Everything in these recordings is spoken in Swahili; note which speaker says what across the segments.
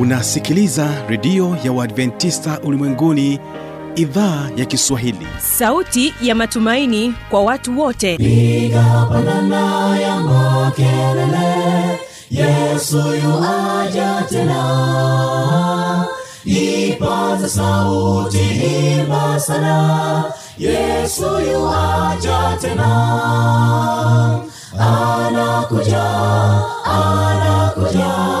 Speaker 1: unasikiliza redio ya uadventista ulimwenguni idhaa ya kiswahili.
Speaker 2: Sauti ya matumaini kwa watu wote.
Speaker 3: Piga pandana ya makelele yesu yuaja tena. Ipaza sauti imba sana yesu yuaja tena. Anakuja anakuja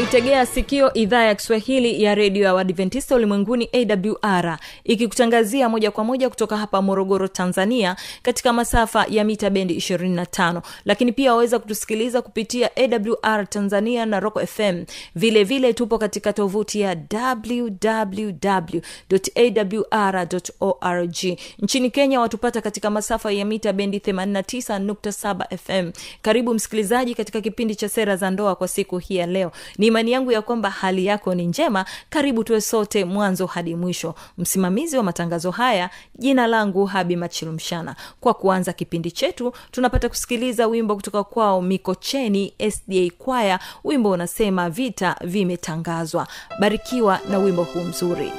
Speaker 2: unaitegea sikio idhaa ya kiswahili ya redio ya uadventista ulimwenguni awr ikikutangazia moja kwa moja kutoka hapa morogoro tanzania katika masafa ya mita bendi 25 lakini pia waweza kutusikiliza kupitia awr tanzania na rock fm vile vile tupo katika tovuti ya wwwawr org. Nchini kenya watupata katika masafa ya mita bendi 89.7 fm karibu msikilizaji katika kipindi cha sera za ndoa kwa siku hii ya leo. Ni imani yangu ya kwamba hali yako ni njema karibu tuwe sote mwanzo hadi mwisho. Msimamizi wa matangazo haya jina langu habi machilumshana. Kwa kuanza kipindi chetu tunapata kusikiliza wimbo kutoka kwao mikocheni sda kwaya wimbo unasema vita vimetangazwa. Barikiwa na wimbo huu mzuri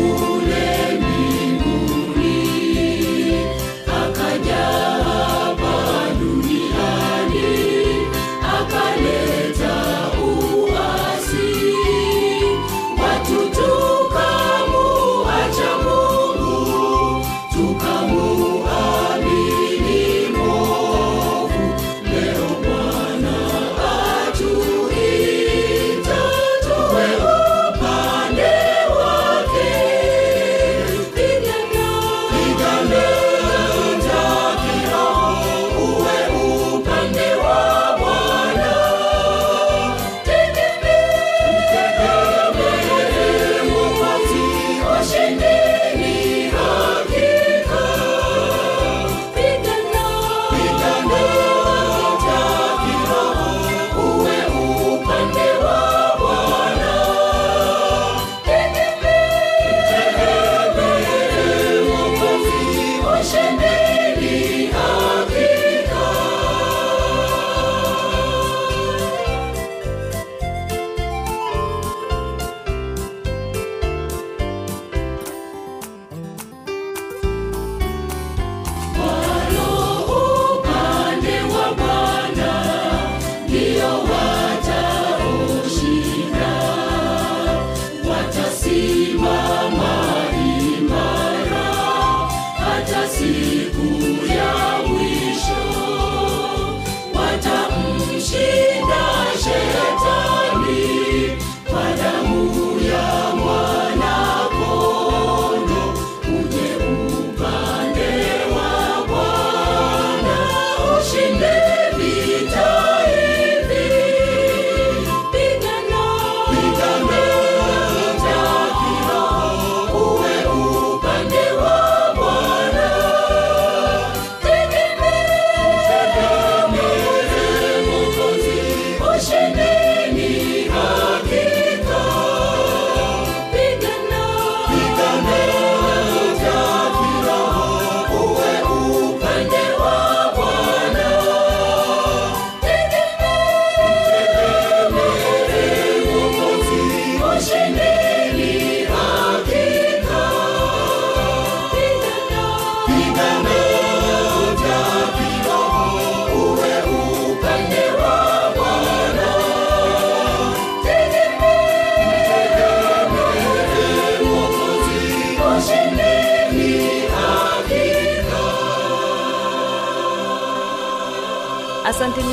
Speaker 3: you.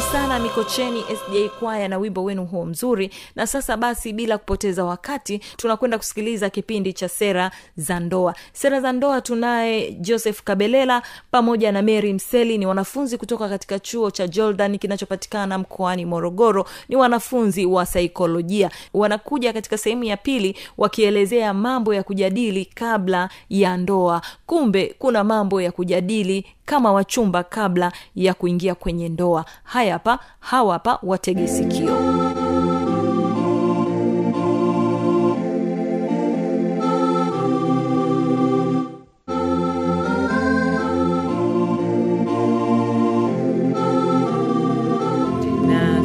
Speaker 2: Asanteni sana mikocheni sj kwaya na wimbo wenu huo mzuri. Na sasa basi bila kupoteza wakati tunakwenda kusikiliza kipindi cha sera za ndoa. Sera za ndoa tunaye joseph kabelela pamoja na mary mseli. Ni wanafunzi kutoka katika chuo cha jordan kinachopatikana mkoani morogoro. Ni wanafunzi wa saikolojia. Wanakuja katika sehemu ya pili wakielezea mambo ya kujadili kabla ya ndoa. Kumbe kuna mambo ya kujadili kama wachumba kabla ya kuingia kwenye ndoa. Haya hapa hawa hapa watege sikio.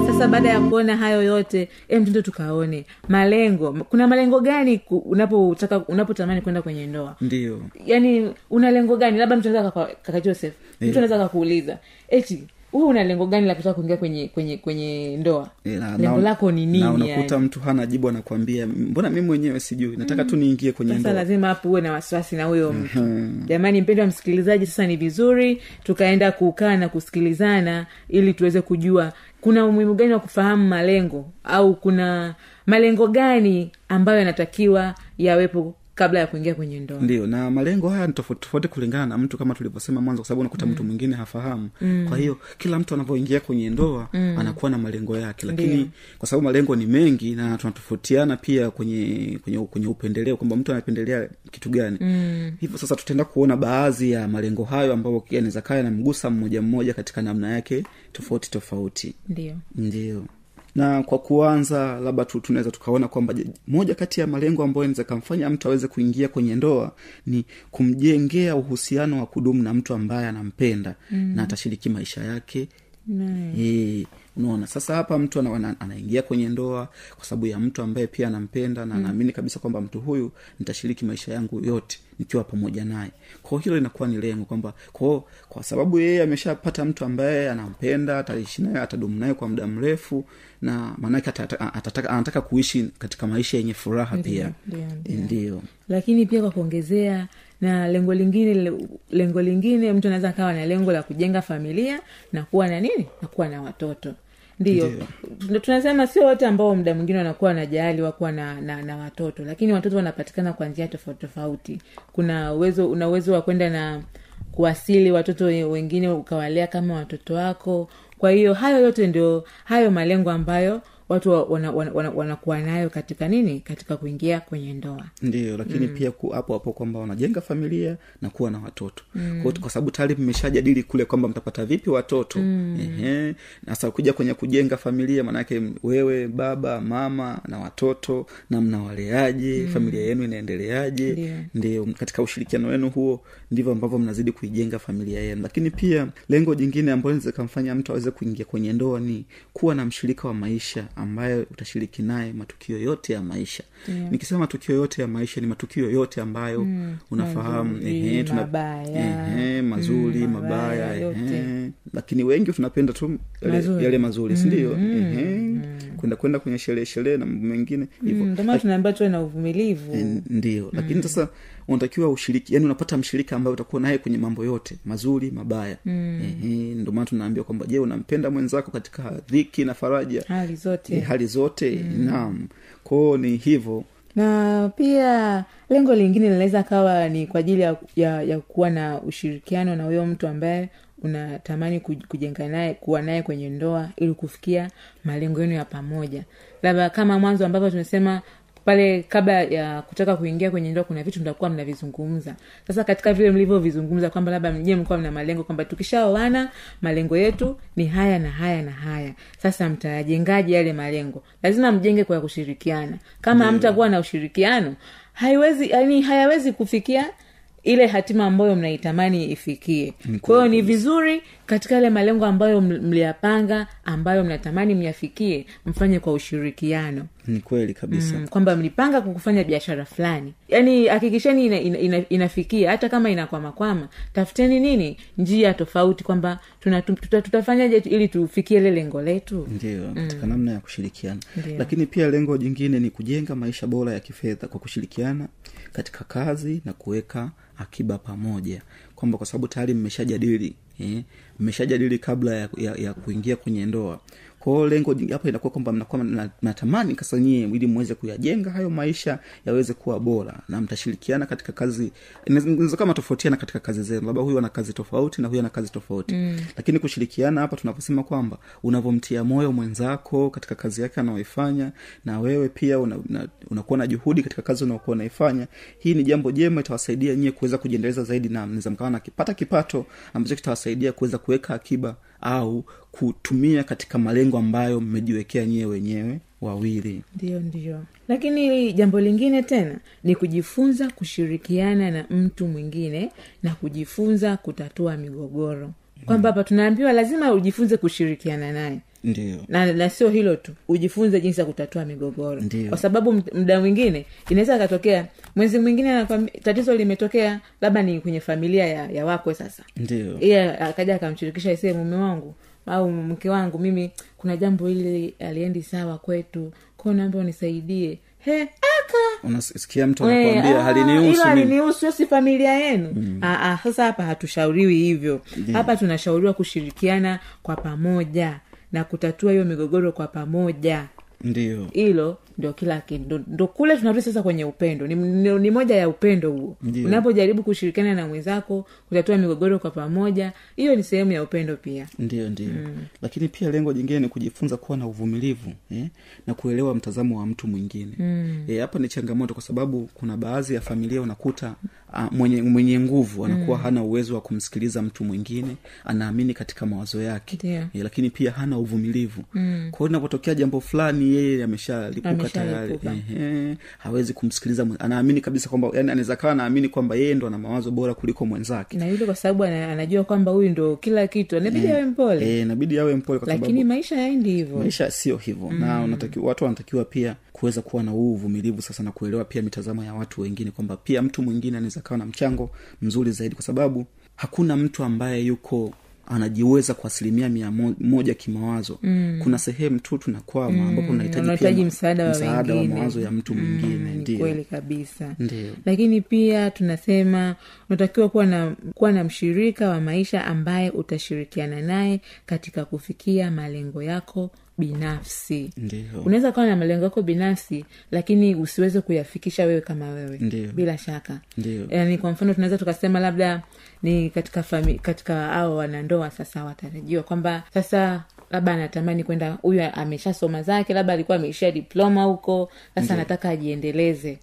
Speaker 4: Sasa baada ya kuona hayo yote em tundo tukaone. Malengo. Kuna malengo gani ku- unapotaka unapotamani kwenda kwenye ndoa?
Speaker 5: Ndio.
Speaker 4: Yaani una lengo gani? Labda mtu anaweza kaka, joseph. Mtu anaweza kakuuliza eti wewe una lengo gani la kutaka kuingia kwenye kwenye kwenye ndoa?
Speaker 5: Na-
Speaker 4: lengo
Speaker 5: na-
Speaker 4: lako ni nini
Speaker 5: na unakuta
Speaker 4: yani?
Speaker 5: mtu hana jibu anakwambia mbona mi mwenyewe sijui? Nataka tu niingie kwenye
Speaker 4: sasa lazima hapo uwe na wasiwasi na huyo mtu. Jamani mpendo wa msikilizaji sasa ni vizuri tukaenda kukaa na kusikilizana ili tuweze kujua kuna umuhimu gani wa kufahamu malengo au kuna malengo gani ambayo yanatakiwa yawepo kabla ya kuingia kwenye ndoa?
Speaker 5: Ndio na malengo haya ni tofauti tofauti kulingana na mtu kama tulivyosema mwanzo kwa sababu unakuta mtu mwingine hafahamu. Kwa hiyo kila mtu anavyoingia kwenye ndoa anakuwa na malengo yake. Lakini
Speaker 4: Ndiyo.
Speaker 5: kwa sababu malengo ni mengi na tunatofautiana pia kwenye kwenye, kwenye upendeleo kwamba mtu anapendelea kitu gani. Hivyo sasa tutaenda kuona baadhi ya malengo hayo ambayo yanaweza kaa yanamgusa mmoja mmoja katika namna yake tofauti tofauti.
Speaker 4: Ndio.
Speaker 5: Ndio na kwa kuanza labda tu tunaweza tukaona kwamba moja kati ya malengo ambayo inaweza kamfanya mtu aweze kuingia kwenye ndoa ni kumjengea uhusiano wa kudumu na mtu ambaye anampenda mm. na atashiriki maisha yake
Speaker 4: Nice.
Speaker 5: e, unaona sasa hapa mtu ana, ana, anaingia kwenye ndoa kwa sababu ya mtu ambaye pia anampenda na anaamini kabisa kwamba mtu huyu nitashiriki maisha yangu yote nikiwa pamoja naye. Kwao hilo linakuwa ni lengo kwamba kwao kwa sababu yeye ameshapata mtu ambaye anampenda ataishi naye atadumu naye kwa muda mrefu na maanake atataka- anataka kuishi katika maisha yenye furaha pia.
Speaker 4: ndio. ndio. Lakini pia kwa kuongezea na lengo lingine lengo lingine mtu anaweza akawa na lengo la kujenga familia na kuwa na nini? Na kuwa na watoto. Ndio tunasema sio wote ambao muda mwingine wanakuwa wanajali wakuwa na, na, na watoto lakini watoto wanapatikana kwa njia tofauti tofauti. Kuna uwezo una uwezo wa kwenda na kuwasili watoto wengine ukawalea kama watoto wako. Kwa hiyo hayo yote ndio hayo malengo ambayo watu wanakuwa wana- wana- wana- nayo katika nini katika kuingia kwenye ndoa
Speaker 5: ndio lakini mm. pia hapo hapo kwamba wanajenga familia na kuwa na watoto mm. kwa, kwa sababu tayari mmeshajadili kule kwamba mtapata vipi watoto mm. ukija sasa kwenye kujenga familia maanake wewe baba mama na watoto na mnawaleaje mm. familia yenu inaendeleaje
Speaker 4: ndio
Speaker 5: katika ushirikiano wenu huo ndivyo ambavyo mnazidi kuijenga familia yenu lakini pia lengo jingine ambayo zikamfanya kamfanya mtu aweze kuingia kwenye ndoa ni kuwa na mshirika wa maisha ambaye utashiriki naye matukio yote ya maisha yeah. nikisema matukio yote ya maisha ni matukio yote ambayo mm, unafahamu
Speaker 4: mazuri,
Speaker 5: ehe, tuna-
Speaker 4: mabaya.
Speaker 5: ehe, mazuri
Speaker 4: Mm,
Speaker 5: mabaya
Speaker 4: mabaya,
Speaker 5: ehe. lakini wengi tunapenda tu yale
Speaker 4: Mazuri.
Speaker 5: mazuri sindio Ehe. Kwenda kwenda kwenye sherehe sherehe na mambo mengine hivyo.
Speaker 4: Mm, ndio maana tunaambiwa tuwe na uvumilivu.
Speaker 5: Ndio. Lakini sasa unatakiwa ushiriki yani unapata mshirika ambaye utakuwa naye kwenye mambo yote mazuri mabaya. Mm. ndio maana tunaambia kwamba je unampenda mwenzako katika dhiki na faraja?
Speaker 4: Hali zote.
Speaker 5: E, hali zote. Naam. Kwao ni hivyo.
Speaker 4: Na pia lengo lingine linaweza kawa ni kwa ajili ya, ya, ya kuwa na ushirikiano na huyo mtu ambaye unatamani kuj- kujenga naye kuwa naye kwenye ndoa ili kufikia malengo yenu ya pamoja. Labda kama mwanzo ambavyo tumesema pale kabla ya kutaka kuingia kwenye ndoa kuna vitu mtakuwa mnavizungumza. Sasa katika vile mlivyovizungumza kwamba labda mjie mlikuwa mna malengo kwamba tukishaoana malengo yetu ni haya na haya na haya. Sasa mtayajengaje yale malengo? Lazima mjenge kwa kushirikiana. Kama hamtakuwa na ushirikiano haiwezi yani hayawezi kufikia ile hatima ambayo mnaitamani ifikie. Kwa hiyo ni vizuri katika yale malengo ambayo mliyapanga ambayo mnatamani myafikie mfanye kwa ushirikiano.
Speaker 5: Ni kweli kabisa.
Speaker 4: Mm, kwamba mlipanga kufanya biashara fulani. Yaani hakikisheni ina, ina, ina, inafikia. Hata kama inakwamakwama tafuteni nini? Njia tofauti kwamba tuta, tutafanyaje ili tufikie ile lengo letu?
Speaker 5: Ndio katika namna ya kushirikiana.
Speaker 4: Ndiyo.
Speaker 5: lakini pia lengo jingine ni kujenga maisha bora ya kifedha kwa kushirikiana katika kazi na kuweka akiba pamoja. Kwamba kwa sababu tayari mmeshajadili eh, mmeshajadili kabla ya, ya, ya kuingia kwenye ndoa kwao lengo hapo inakuwa kwamba mnakuwa mnatamani sasa nyie ili mweze kuyajenga hayo maisha yaweze kuwa bora na mtashirikiana katika kazi inaweza kama tofautiana katika kazi zenu labda huyu ana kazi tofauti na huyu ana kazi tofauti mm. lakini kushirikiana hapa tunaposema kwamba unavyomtia moyo mwenzako katika kazi yake anaoifanya na wewe pia una, una, unakuwa na juhudi katika kazi unaokuwa unaifanya hii ni jambo jema itawasaidia nyie kuweza kujiendeleza zaidi na mnaweza mkawa nakipata kipato ambacho kitawasaidia kuweza kuweka akiba au kutumia katika malengo ambayo mmejiwekea nyie wenyewe wawili.
Speaker 4: Ndio ndio. Lakini jambo lingine tena ni kujifunza kushirikiana na mtu mwingine na kujifunza kutatua migogoro. Kwamba hapa tunaambiwa lazima ujifunze kushirikiana naye
Speaker 5: ndio.
Speaker 4: Na, na sio hilo tu ujifunze jinsi ya kutatua migogoro.
Speaker 5: Ndiyo.
Speaker 4: kwa sababu mda mwingine inaweza akatokea mwezi mwingine tatizo limetokea labda ni kwenye familia ya, ya wakwe sasa.
Speaker 5: Ndio.
Speaker 4: Iye akaja akamshirikisha isee mume wangu au mke wangu mimi kuna jambo hili aliendi sawa kwetu kwao naomba unisaidie. He aka!
Speaker 5: Unasikia mtu
Speaker 4: We,
Speaker 5: anakuambia
Speaker 4: ah,
Speaker 5: halinihusu
Speaker 4: halinihusu si familia yenu. Mm. Aa, sasa hapa hatushauriwi hivyo. Hapa tunashauriwa kushirikiana kwa pamoja na kutatua hiyo migogoro kwa pamoja
Speaker 5: ndio
Speaker 4: hilo ndio kila kitu ndo, kule tunarudi sasa kwenye upendo ni, ni, ni moja ya upendo huo unapojaribu kushirikiana na mwenzako kutatua migogoro kwa pamoja hiyo ni sehemu ya upendo pia
Speaker 5: ndio ndio mm. lakini pia lengo jingine ni kujifunza kuwa na uvumilivu eh? na kuelewa mtazamo wa mtu mwingine mm. e, ni changamoto kwa sababu kuna baadhi ya familia unakuta a, mwenye mwenye nguvu anakuwa mm. hana uwezo wa kumsikiliza mtu mwingine anaamini katika mawazo yake e, lakini pia hana uvumilivu mm. kwao inapotokea jambo fulani yeye ameshalipuka tayari. Hawezi kumsikiliza anaamini kabisa kwamba yani anaweza kawa anaamini kwamba yeye ndo ana mawazo bora kuliko mwenzake.
Speaker 4: Na yule kwa sababu anajua kwamba huyu ndo kila kitu anabidi awe mpole.
Speaker 5: Eh, inabidi awe mpole kwa
Speaker 4: lakini maisha yaendi hivyo.
Speaker 5: maisha sio hivyo. Mm. na unatakiwa, watu wanatakiwa pia kuweza kuwa na huu uvumilivu sasa na kuelewa pia mitazamo ya watu wengine kwamba pia mtu mwingine anaweza kawa na mchango mzuri zaidi kwa sababu hakuna mtu ambaye yuko anajiweza kwa asilimia mia moja kimawazo mm. kuna sehemu tu tunakwama ambapo unahitaji
Speaker 4: unahitaji msaada wa
Speaker 5: msaada wa mawazo ya mtu mwingine
Speaker 4: mm.
Speaker 5: ndio
Speaker 4: kweli kabisa
Speaker 5: Ndio.
Speaker 4: lakini pia tunasema unatakiwa kuwa na kuwa na mshirika wa maisha ambaye utashirikiana naye katika kufikia malengo yako binafsi. Unaweza kawa na malengo yako binafsi lakini usiweze kuyafikisha wewe kama wewe.
Speaker 5: Ndiyo.
Speaker 4: bila shaka.
Speaker 5: Ndio.
Speaker 4: yani kwa mfano tunaweza tukasema labda ni katika fami, katika ao wanandoa sasa watarajiwa kwamba sasa labda anatamani kwenda huyu ameshasoma zake labda alikuwa ameishia diploma huko sasa anataka ajiendeleze.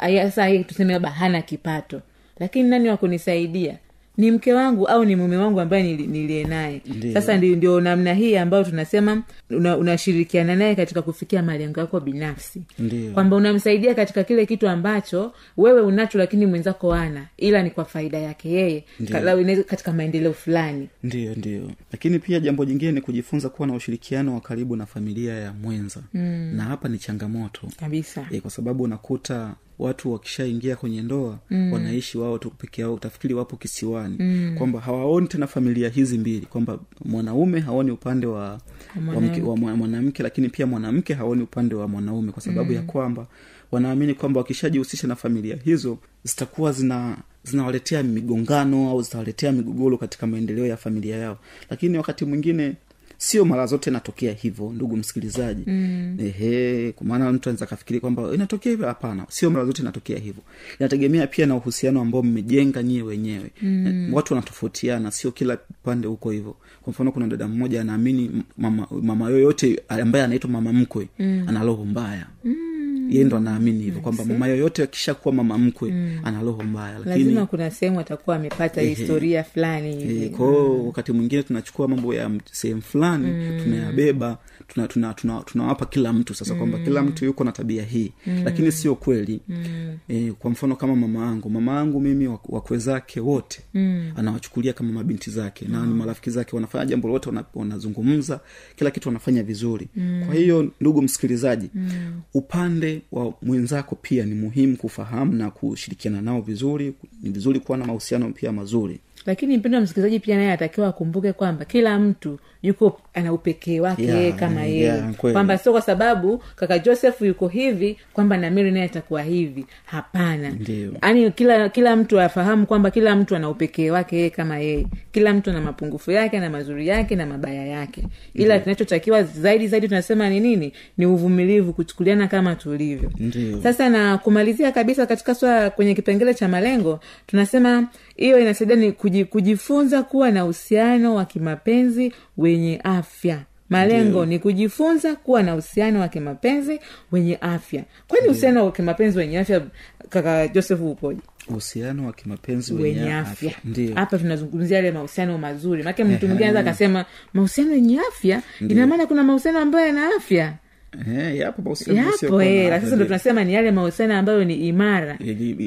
Speaker 4: Sasa tuseme labda hana kipato. Lakini nani wa kunisaidia ni mke wangu au ni mume wangu ambaye nili- niliye naye. Sasa ndio, ndio namna hii ambayo tunasema una- unashirikiana naye katika kufikia malengo yako binafsi. Kwamba unamsaidia katika kile kitu ambacho wewe unacho lakini mwenzako ana ila ni kwa faida yake yeye Ka- katika maendeleo fulani.
Speaker 5: Ndio ndio. Lakini pia jambo jingine ni kujifunza kuwa na ushirikiano wa karibu na familia ya mwenza. Mm. na hapa ni changamoto.
Speaker 4: Kabisa.
Speaker 5: E, kwa sababu unakuta watu wakishaingia kwenye ndoa mm. wanaishi wao tu peke yao utafikiri wapo kisiwani mm. kwamba hawaoni tena familia hizi mbili kwamba mwanaume haoni upande wa, wa, wa mwanamke lakini pia mwanamke haoni upande wa mwanaume kwa sababu mm. ya kwamba wanaamini kwamba wakishajihusisha na familia hizo zitakuwa zina zinawaletea migongano au zitawaletea migogoro katika maendeleo ya familia yao lakini wakati mwingine sio mara zote inatokea hivyo ndugu msikilizaji mm. ehe maana mtu anaweza kafikiri kwamba inatokea hivyo hapana sio mara zote inatokea hivyo inategemea pia na uhusiano ambao mmejenga nyie wenyewe mm. watu wanatofautiana sio kila pande huko hivyo kwa mfano kuna dada mmoja anaamini mama, mama yoyote ambaye anaitwa mama mkwe mm. ana roho mbaya mm. Yeye ndo anaamini hivyo kwamba mama yoyote akishakuwa mama mkwe mm. ana roho mbaya lakini
Speaker 4: lazima kuna sehemu atakuwa amepata historia fulani hivi
Speaker 5: kwao wakati mwingine tunachukua mambo ya sehemu fulani mm. tunayabeba tunawapa tuna, tuna, tunawapa kila mtu sasa mm. kwamba kila mtu yuko na tabia hii mm. lakini sio kweli mm. e, kwa mfano kama mama yangu mama yangu mimi wakwe zake wote mm. anawachukulia kama mabinti zake na ni marafiki zake wanafanya jambo lote wanazungumza kila kitu wanafanya vizuri mm. kwa hiyo ndugu msikilizaji mm. Wa mwenzako pia ni muhimu kufahamu na kushirikiana nao vizuri ni vizuri kuwa na mahusiano pia mazuri.
Speaker 4: Lakini mpendo wa msikilizaji pia naye atakiwa akumbuke kwamba kila mtu yuko ana upekee wake
Speaker 5: Yeah,
Speaker 4: yeye kama yeye.
Speaker 5: yeah,
Speaker 4: kwamba sio kwa sababu kaka joseph yuko hivi kwamba na naye atakuwa hivi. Hapana. Yaani kila kila mtu afahamu kwamba kila mtu ana upekee wake yeye kama yeye. Kila mtu ana mapungufu yake na mazuri yake na mabaya yake. Ila kinachotakiwa zaidi zaidi tunasema ni nini? Ni uvumilivu kuchukuliana kama tulivyo.
Speaker 5: Ndiyo.
Speaker 4: sasa na kumalizia kabisa katika swala kwenye kipengele cha malengo tunasema hiyo inasaidia ni kujifunza kuwa na uhusiano wa kimapenzi wenye afya. Malengo
Speaker 5: Ndio.
Speaker 4: ni kujifunza kuwa na uhusiano wa kimapenzi wenye afya. Kwani uhusiano wa kimapenzi wenye afya kaka joseph upoje?
Speaker 5: Uhusiano wa kimapenzi
Speaker 4: wenye afya.
Speaker 5: ndio.
Speaker 4: Hapa tunazungumzia yale mahusiano mazuri. Maake mtu mwingine anaweza akasema mahusiano yenye afya ina maana kuna mahusiano ambayo yana afya
Speaker 5: Eh, yapo mahusiano
Speaker 4: yapo eh, lakini ndo tunasema ni yale mahusiano ambayo ni imara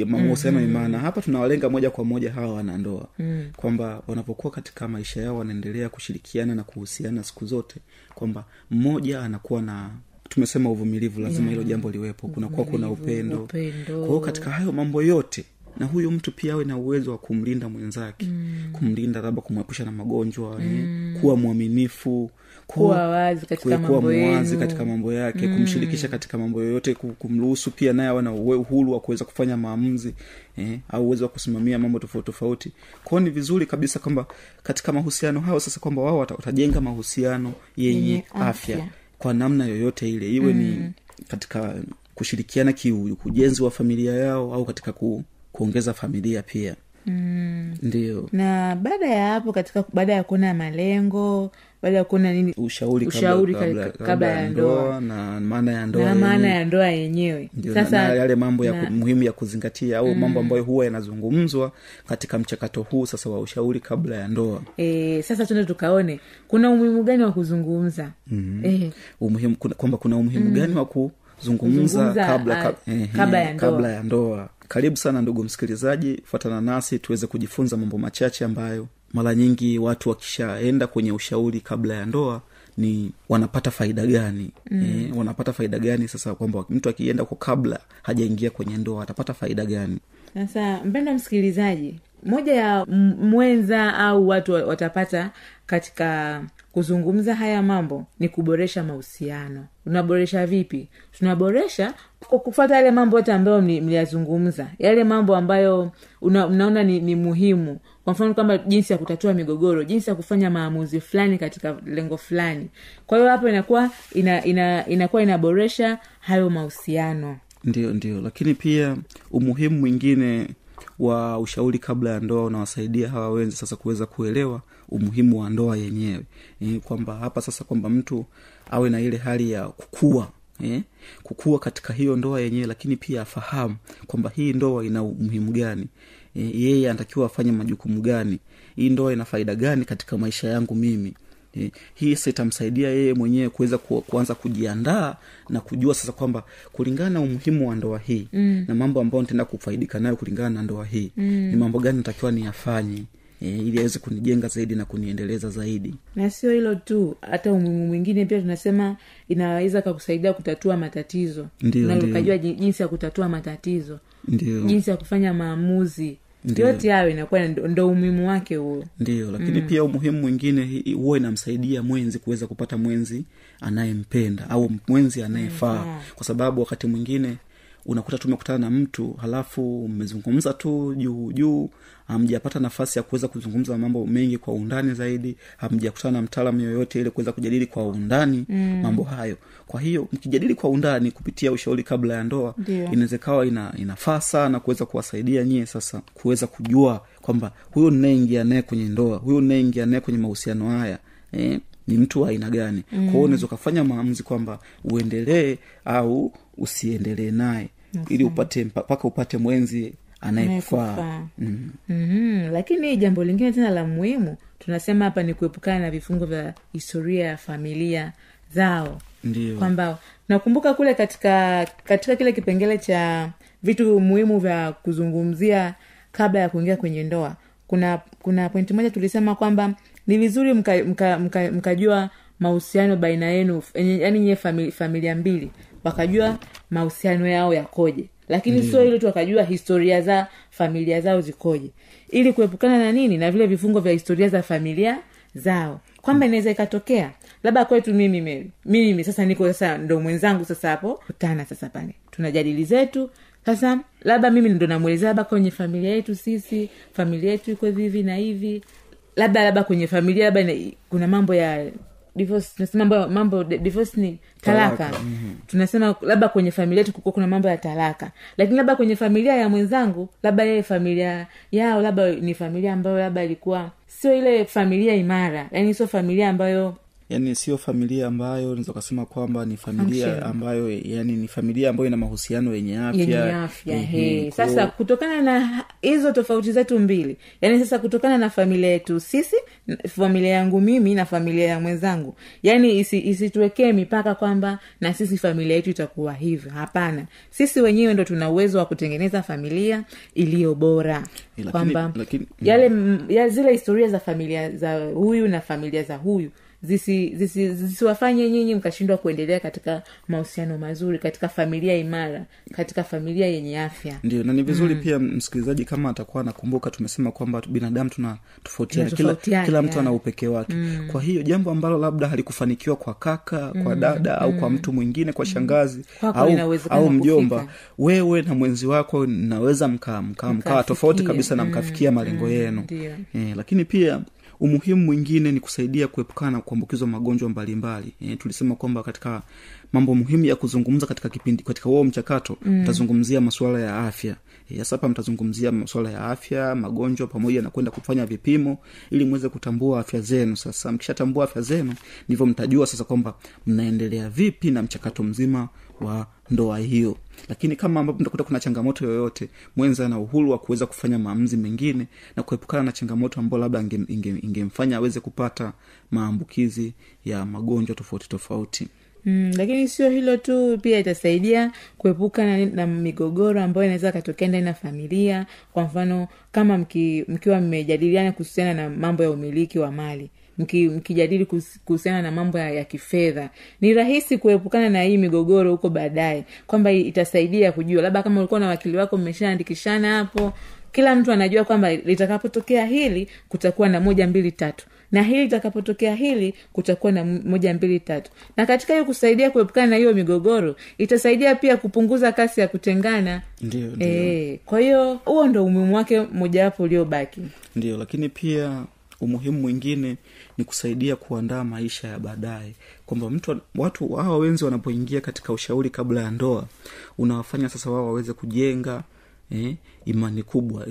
Speaker 5: mahusiano mm-hmm. imara hapa tunawalenga moja kwa moja hawa wanandoa mm. kwamba wanapokuwa katika maisha yao wanaendelea kushirikiana na kuhusiana siku zote kwamba mmoja anakuwa na tumesema uvumilivu lazima hilo jambo liwepo kunakuwa kuna upendo
Speaker 4: upendo.
Speaker 5: kwa hiyo katika hayo mambo yote na huyu mtu pia awe na uwezo wa kumlinda mwenzake mm. kumlinda labda kumwepusha na magonjwa mm. kuwa mwaminifu
Speaker 4: Kuwa wazi katika mambo
Speaker 5: mwazi katika mambo yake mm. kumshirikisha katika mambo yoyote kumruhusu pia naye awe na uhuru wa kuweza kufanya maamuzi eh, au uwezo wa kusimamia mambo tofauti tofauti kwao ni vizuri kabisa kwamba katika mahusiano hayo sasa kwamba wao watajenga mahusiano yenye
Speaker 4: Yenye
Speaker 5: afya.
Speaker 4: afya.
Speaker 5: kwa namna yoyote ile iwe mm. ni katika kushirikiana kiujenzi wa familia yao au katika ku, kuongeza familia pia mm. ndio.
Speaker 4: Na baada ya hapo katika baada ya kuona malengo baada ya kuona nini?
Speaker 5: Ushauri
Speaker 4: Ushauri
Speaker 5: kabla,
Speaker 4: kabla-
Speaker 5: kabla, ya ndoa. na maana ya ndoa
Speaker 4: na maana ya ndoa yenyewe. Sasa
Speaker 5: na yale mambo ya
Speaker 4: na-
Speaker 5: muhimu ya kuzingatia au mm. mambo ambayo huwa yanazungumzwa katika mchakato huu sasa wa ushauri kabla ya ndoa.
Speaker 4: E, sasa tuende tukaone kuna umuhimu gani wa kuzungumza? Mm-hmm. e,
Speaker 5: umuhimu kwamba kuna umuhimu gani wa kuzungumza kabla, kab, ehe,
Speaker 4: kabla ya ndoa.
Speaker 5: kabla ya ndoa karibu sana ndugu msikilizaji. Fuatana nasi tuweze kujifunza mambo machache ambayo mara nyingi watu wakishaenda kwenye ushauri kabla ya ndoa ni wanapata faida gani? Mm. e, wanapata faida gani sasa kwamba mtu akienda kwa kabla hajaingia kwenye ndoa atapata faida gani?
Speaker 4: Sasa mpenda msikilizaji moja ya mwenza au watu watapata katika kuzungumza haya mambo ni kuboresha mahusiano. Unaboresha vipi? Tunaboresha kufata yale mambo yote ambayo mliyazungumza. Yale mambo ambayo una, unaona ni, ni muhimu. Kwa mfano kwamba jinsi ya kutatua migogoro jinsi ya kufanya maamuzi fulani katika lengo fulani. Kwa hiyo hapo inakuwa ina, ina, inakuwa inaboresha hayo mahusiano.
Speaker 5: Ndio ndio. Lakini pia umuhimu mwingine wa ushauri kabla ya ndoa unawasaidia hawa wenzi sasa kuweza kuelewa umuhimu wa ndoa yenyewe. E, kwamba hapa sasa kwamba mtu awe na ile hali ya kukua eh, kukua katika hiyo ndoa yenyewe lakini pia afahamu kwamba hii ndoa ina umuhimu gani. E, yeye anatakiwa afanye majukumu gani? Hii ndoa ina faida gani katika maisha yangu mimi? Eh, hii sasa itamsaidia yeye mwenyewe kuweza ku, kuanza kujiandaa na kujua sasa kwamba kulingana na umuhimu wa ndoa hii mm. na mambo ambayo nitaenda kufaidika nayo kulingana na ndoa hii mm. ni mambo gani natakiwa niyafanye e, ili aweze kunijenga zaidi na kuniendeleza zaidi
Speaker 4: na sio hilo tu hata umuhimu mwingine pia tunasema inaweza kakusaidia kutatua matatizo na ukajua jinsi ya kutatua matatizo
Speaker 5: ndio
Speaker 4: jinsi ya kufanya maamuzi. Yote hayo inakuwa ndo, umuhimu wake huo
Speaker 5: ndio lakini mm. pia umuhimu mwingine huwa inamsaidia mwenzi kuweza kupata mwenzi anayempenda au mwenzi anayefaa
Speaker 4: Mm.
Speaker 5: kwa sababu wakati mwingine unakuta tumekutana na mtu halafu mmezungumza tu juu juu hamjapata nafasi ya kuweza kuzungumza mambo mengi kwa undani zaidi hamjakutana na mtaalamu yoyote ile kuweza kujadili kwa undani mm. mambo hayo kwa hiyo mkijadili kwa undani kupitia ushauri kabla ya ndoa ikawa ina, inafaa sana kuweza kuwasaidia nyie sasa kuweza kujua kwamba huyu ninayeingia naye kwenye ndoa huyu ninayeingia naye kwenye mahusiano haya eh, ni mtu wa aina gani mm. kwao unaweza ukafanya maamuzi kwamba uendelee au usiendelee naye ili upate mpaka upate mwenzi Anayekufaa. mm.
Speaker 4: mm-hmm. lakini jambo lingine tena la muhimu tunasema hapa ni kuepukana na vifungo vya historia ya familia zao
Speaker 5: ndio
Speaker 4: kwamba nakumbuka kule katika katika kile kipengele cha vitu muhimu vya kuzungumzia kabla ya kuingia kwenye ndoa kuna kuna pointi moja tulisema kwamba ni vizuri mkajua mka, mka, mka mahusiano baina yenu yaani nyie famili, familia mbili wakajua mahusiano yao yakoje. Lakini sio ile tu wakajua historia za familia zao zikoje. Ili kuepukana na nini? Na vile vifungo vya historia za familia zao. Kwamba inaweza ikatokea. Labda kwetu mimi mimi mimi sasa niko sasa ndo mwenzangu sasa hapo. Kutana sasa pale. Tunajadili zetu. Sasa labda mimi ndo namwelezea labda kwenye familia yetu sisi familia yetu iko hivi na hivi labda labda kwenye familia labda kuna mambo ya divorce tunasema mambo mambo divorce ni talaka,
Speaker 5: Talaka, mhm.
Speaker 4: tunasema labda kwenye familia yetu kuna mambo ya talaka. Lakini labda kwenye familia ya mwenzangu labda yeye familia yao labda ni familia ambayo labda ilikuwa sio ile familia imara. Yaani sio familia ambayo
Speaker 5: yaani sio familia ambayo unaweza ukasema kwamba ni familia ambayo yani ni familia ambayo ina mahusiano yenye afya.
Speaker 4: yenye afya sasa kutokana na hizo tofauti zetu mbili yani sasa kutokana na familia yetu sisi familia yangu mimi na familia ya mwenzangu isi, isituwekee mipaka kwamba na sisi familia yetu itakuwa hivyo. Hapana. Sisi wenyewe ndo tuna uwezo wa kutengeneza familia iliyo bora. Kwamba yale m- ya zile historia za familia za huyu na familia za huyu zisi- zisi- zisiwafanye nyinyi mkashindwa kuendelea katika mahusiano mazuri katika familia imara katika familia yenye afya.
Speaker 5: Ndio na ni vizuri mm. pia msikilizaji kama atakuwa anakumbuka tumesema kwamba binadamu tuna tofautiana kila, kila mtu ana upekee wake. Mm. kwa hiyo jambo ambalo labda halikufanikiwa kwa kaka kwa dada au kwa mtu mwingine kwa shangazi
Speaker 4: Kwako
Speaker 5: au, au mjomba
Speaker 4: kufika.
Speaker 5: wewe na mwenzi wako naweza mkaa mkaa mkawa tofauti kabisa na
Speaker 4: Mm,
Speaker 5: mkafikia malengo yenu.
Speaker 4: Ndio.
Speaker 5: eh, lakini pia umuhimu mwingine ni kusaidia kuepukana na kuambukizwa magonjwa mbalimbali. E, tulisema kwamba katika mambo muhimu ya kuzungumza katika kipindi katika huo mchakato mtazungumzia masuala ya afya. Eh, sasa hapa mtazungumzia masuala ya afya magonjwa pamoja na kwenda kufanya vipimo ili mweze kutambua afya zenu. Sasa mkishatambua afya zenu ndivyo mtajua sasa kwamba mnaendelea vipi na mchakato mzima wa ndoa hiyo. Lakini kama ambapo mtakuta kuna changamoto yoyote mwenza ana uhuru wa kuweza kufanya maamuzi mengine na kuepukana na changamoto ambayo labda ingemfanya inge, inge aweze kupata maambukizi ya magonjwa tofauti tofauti.
Speaker 4: Mm, lakini sio hilo tu pia itasaidia kuepuka na, na migogoro ambayo inaweza katokea ndani ya familia. Kwa mfano kama mki, mkiwa mmejadiliana kuhusiana na mambo ya umiliki wa mali mkijadili mki kuhusiana na mambo ya, ya kifedha. Ni rahisi kuepukana na hii migogoro huko baadaye kwamba itasaidia kujua. Labda kama ulikuwa na wakili wako mmeshaandikishana hapo kila mtu anajua kwamba litakapotokea hili kutakuwa na moja mbili tatu. Na hili litakapotokea hili kutakuwa na moja mbili tatu. Na katika hiyo kusaidia kuepukana na hiyo migogoro itasaidia pia kupunguza kasi ya kutengana.
Speaker 5: Ndio ndio.
Speaker 4: e, kwa hiyo huo ndo umuhimu wake mojawapo uliobaki.
Speaker 5: Ndio lakini pia umuhimu mwingine ni kusaidia kuandaa maisha ya baadaye. Kwamba mtu watu hawa wenzi wanapoingia katika ushauri kabla ya ndoa unawafanya sasa wao waweze kujenga eh, imani kubwa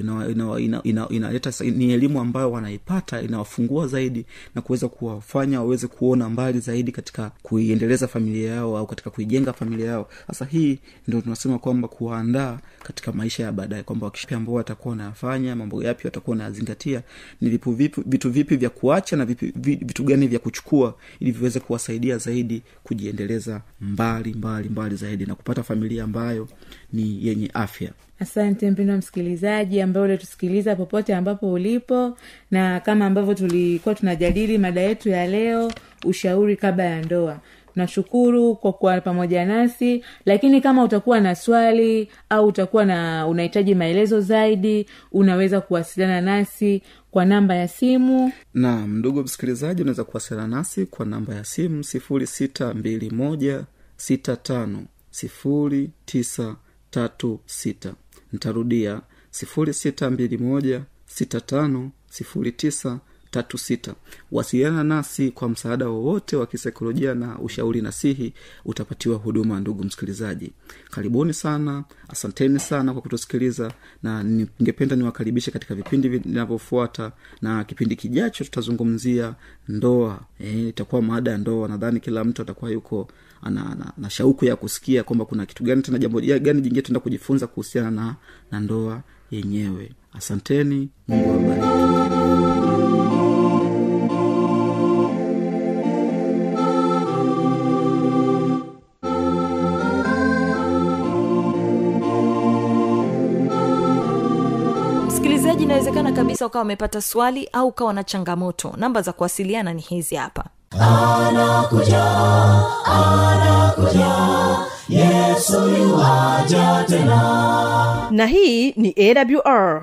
Speaker 5: inaleta ni elimu ambayo wanaipata inawafungua zaidi na kuweza kuwafanya waweze kuona mbali zaidi katika kuiendeleza familia yao au katika kuijenga familia yao. Sasa hii ndio tunasema kwamba kuwaandaa katika maisha ya baadaye kwamba wakisha ambao watakuwa wanayafanya mambo yapi watakuwa wanayazingatia ni vipu vipi, vitu vipi vya kuacha na vipi, vitu gani vya kuchukua ili viweze kuwasaidia zaidi kujiendeleza mbali mbali mbali zaidi na kupata familia ambayo ni yenye afya.
Speaker 4: Asante mpendo msikilizaji ambaye ulitusikiliza popote ambapo ulipo na kama ambavyo tulikuwa tunajadili mada yetu ya leo ushauri kabla ya ndoa. Nashukuru kwa kuwa pamoja nasi lakini kama utakuwa na swali au utakuwa na unahitaji maelezo zaidi unaweza kuwasiliana nasi kwa namba ya simu.
Speaker 5: Naam ndugu msikilizaji unaweza kuwasiliana nasi kwa namba ya simu sifuri sita mbili moja sita tano sifuri tisa tatu sita ntarudia sifuri sita mbili moja sita tano sifuri tisa tatu sita. Wasiliana nasi kwa msaada wowote wa kisaikolojia na ushauri nasihi utapatiwa huduma ndugu msikilizaji. Karibuni sana asanteni sana kwa kutusikiliza na ningependa niwakaribishe katika vipindi vinavyofuata na kipindi kijacho tutazungumzia ndoa. E, itakuwa maada ya ndoa nadhani kila mtu atakuwa yuko ana, ana, na shauku ya kusikia kwamba kuna kitu gani tena jambo gani jingine tuenda kujifunza kuhusiana na, na ndoa yenyewe. Asanteni mungu awabariki.
Speaker 2: Msikilizaji inawezekana kabisa ukawa amepata swali au ukawa na changamoto. Namba za kuwasiliana ni hizi hapa
Speaker 3: anakuja anakuja. Yesu yuwaja tena.
Speaker 6: Na hii ni awr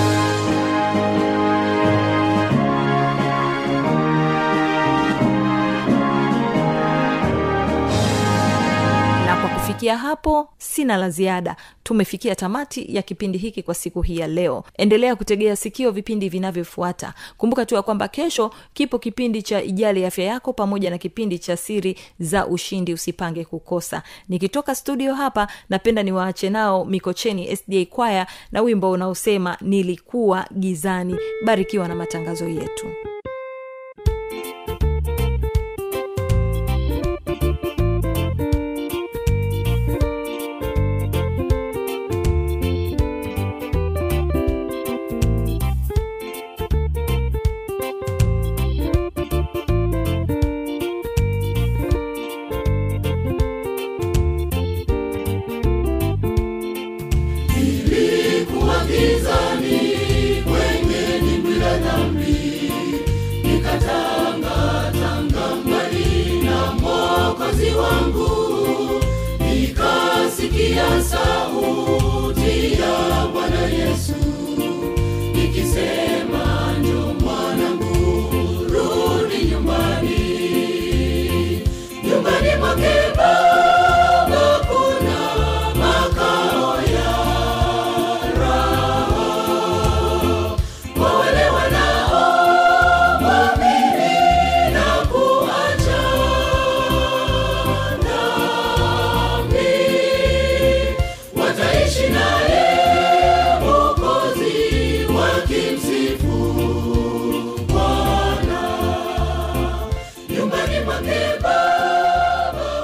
Speaker 2: kufikia hapo sina la ziada. Tumefikia tamati ya kipindi hiki kwa siku hii ya leo. Endelea kutegea sikio vipindi vinavyofuata. Kumbuka tu ya kwamba kesho kipo kipindi cha ijali afya yako pamoja na kipindi cha siri za ushindi usipange kukosa. Nikitoka studio hapa napenda niwaache nao mikocheni sda kwaya na wimbo unaosema nilikuwa gizani. Barikiwa na matangazo yetu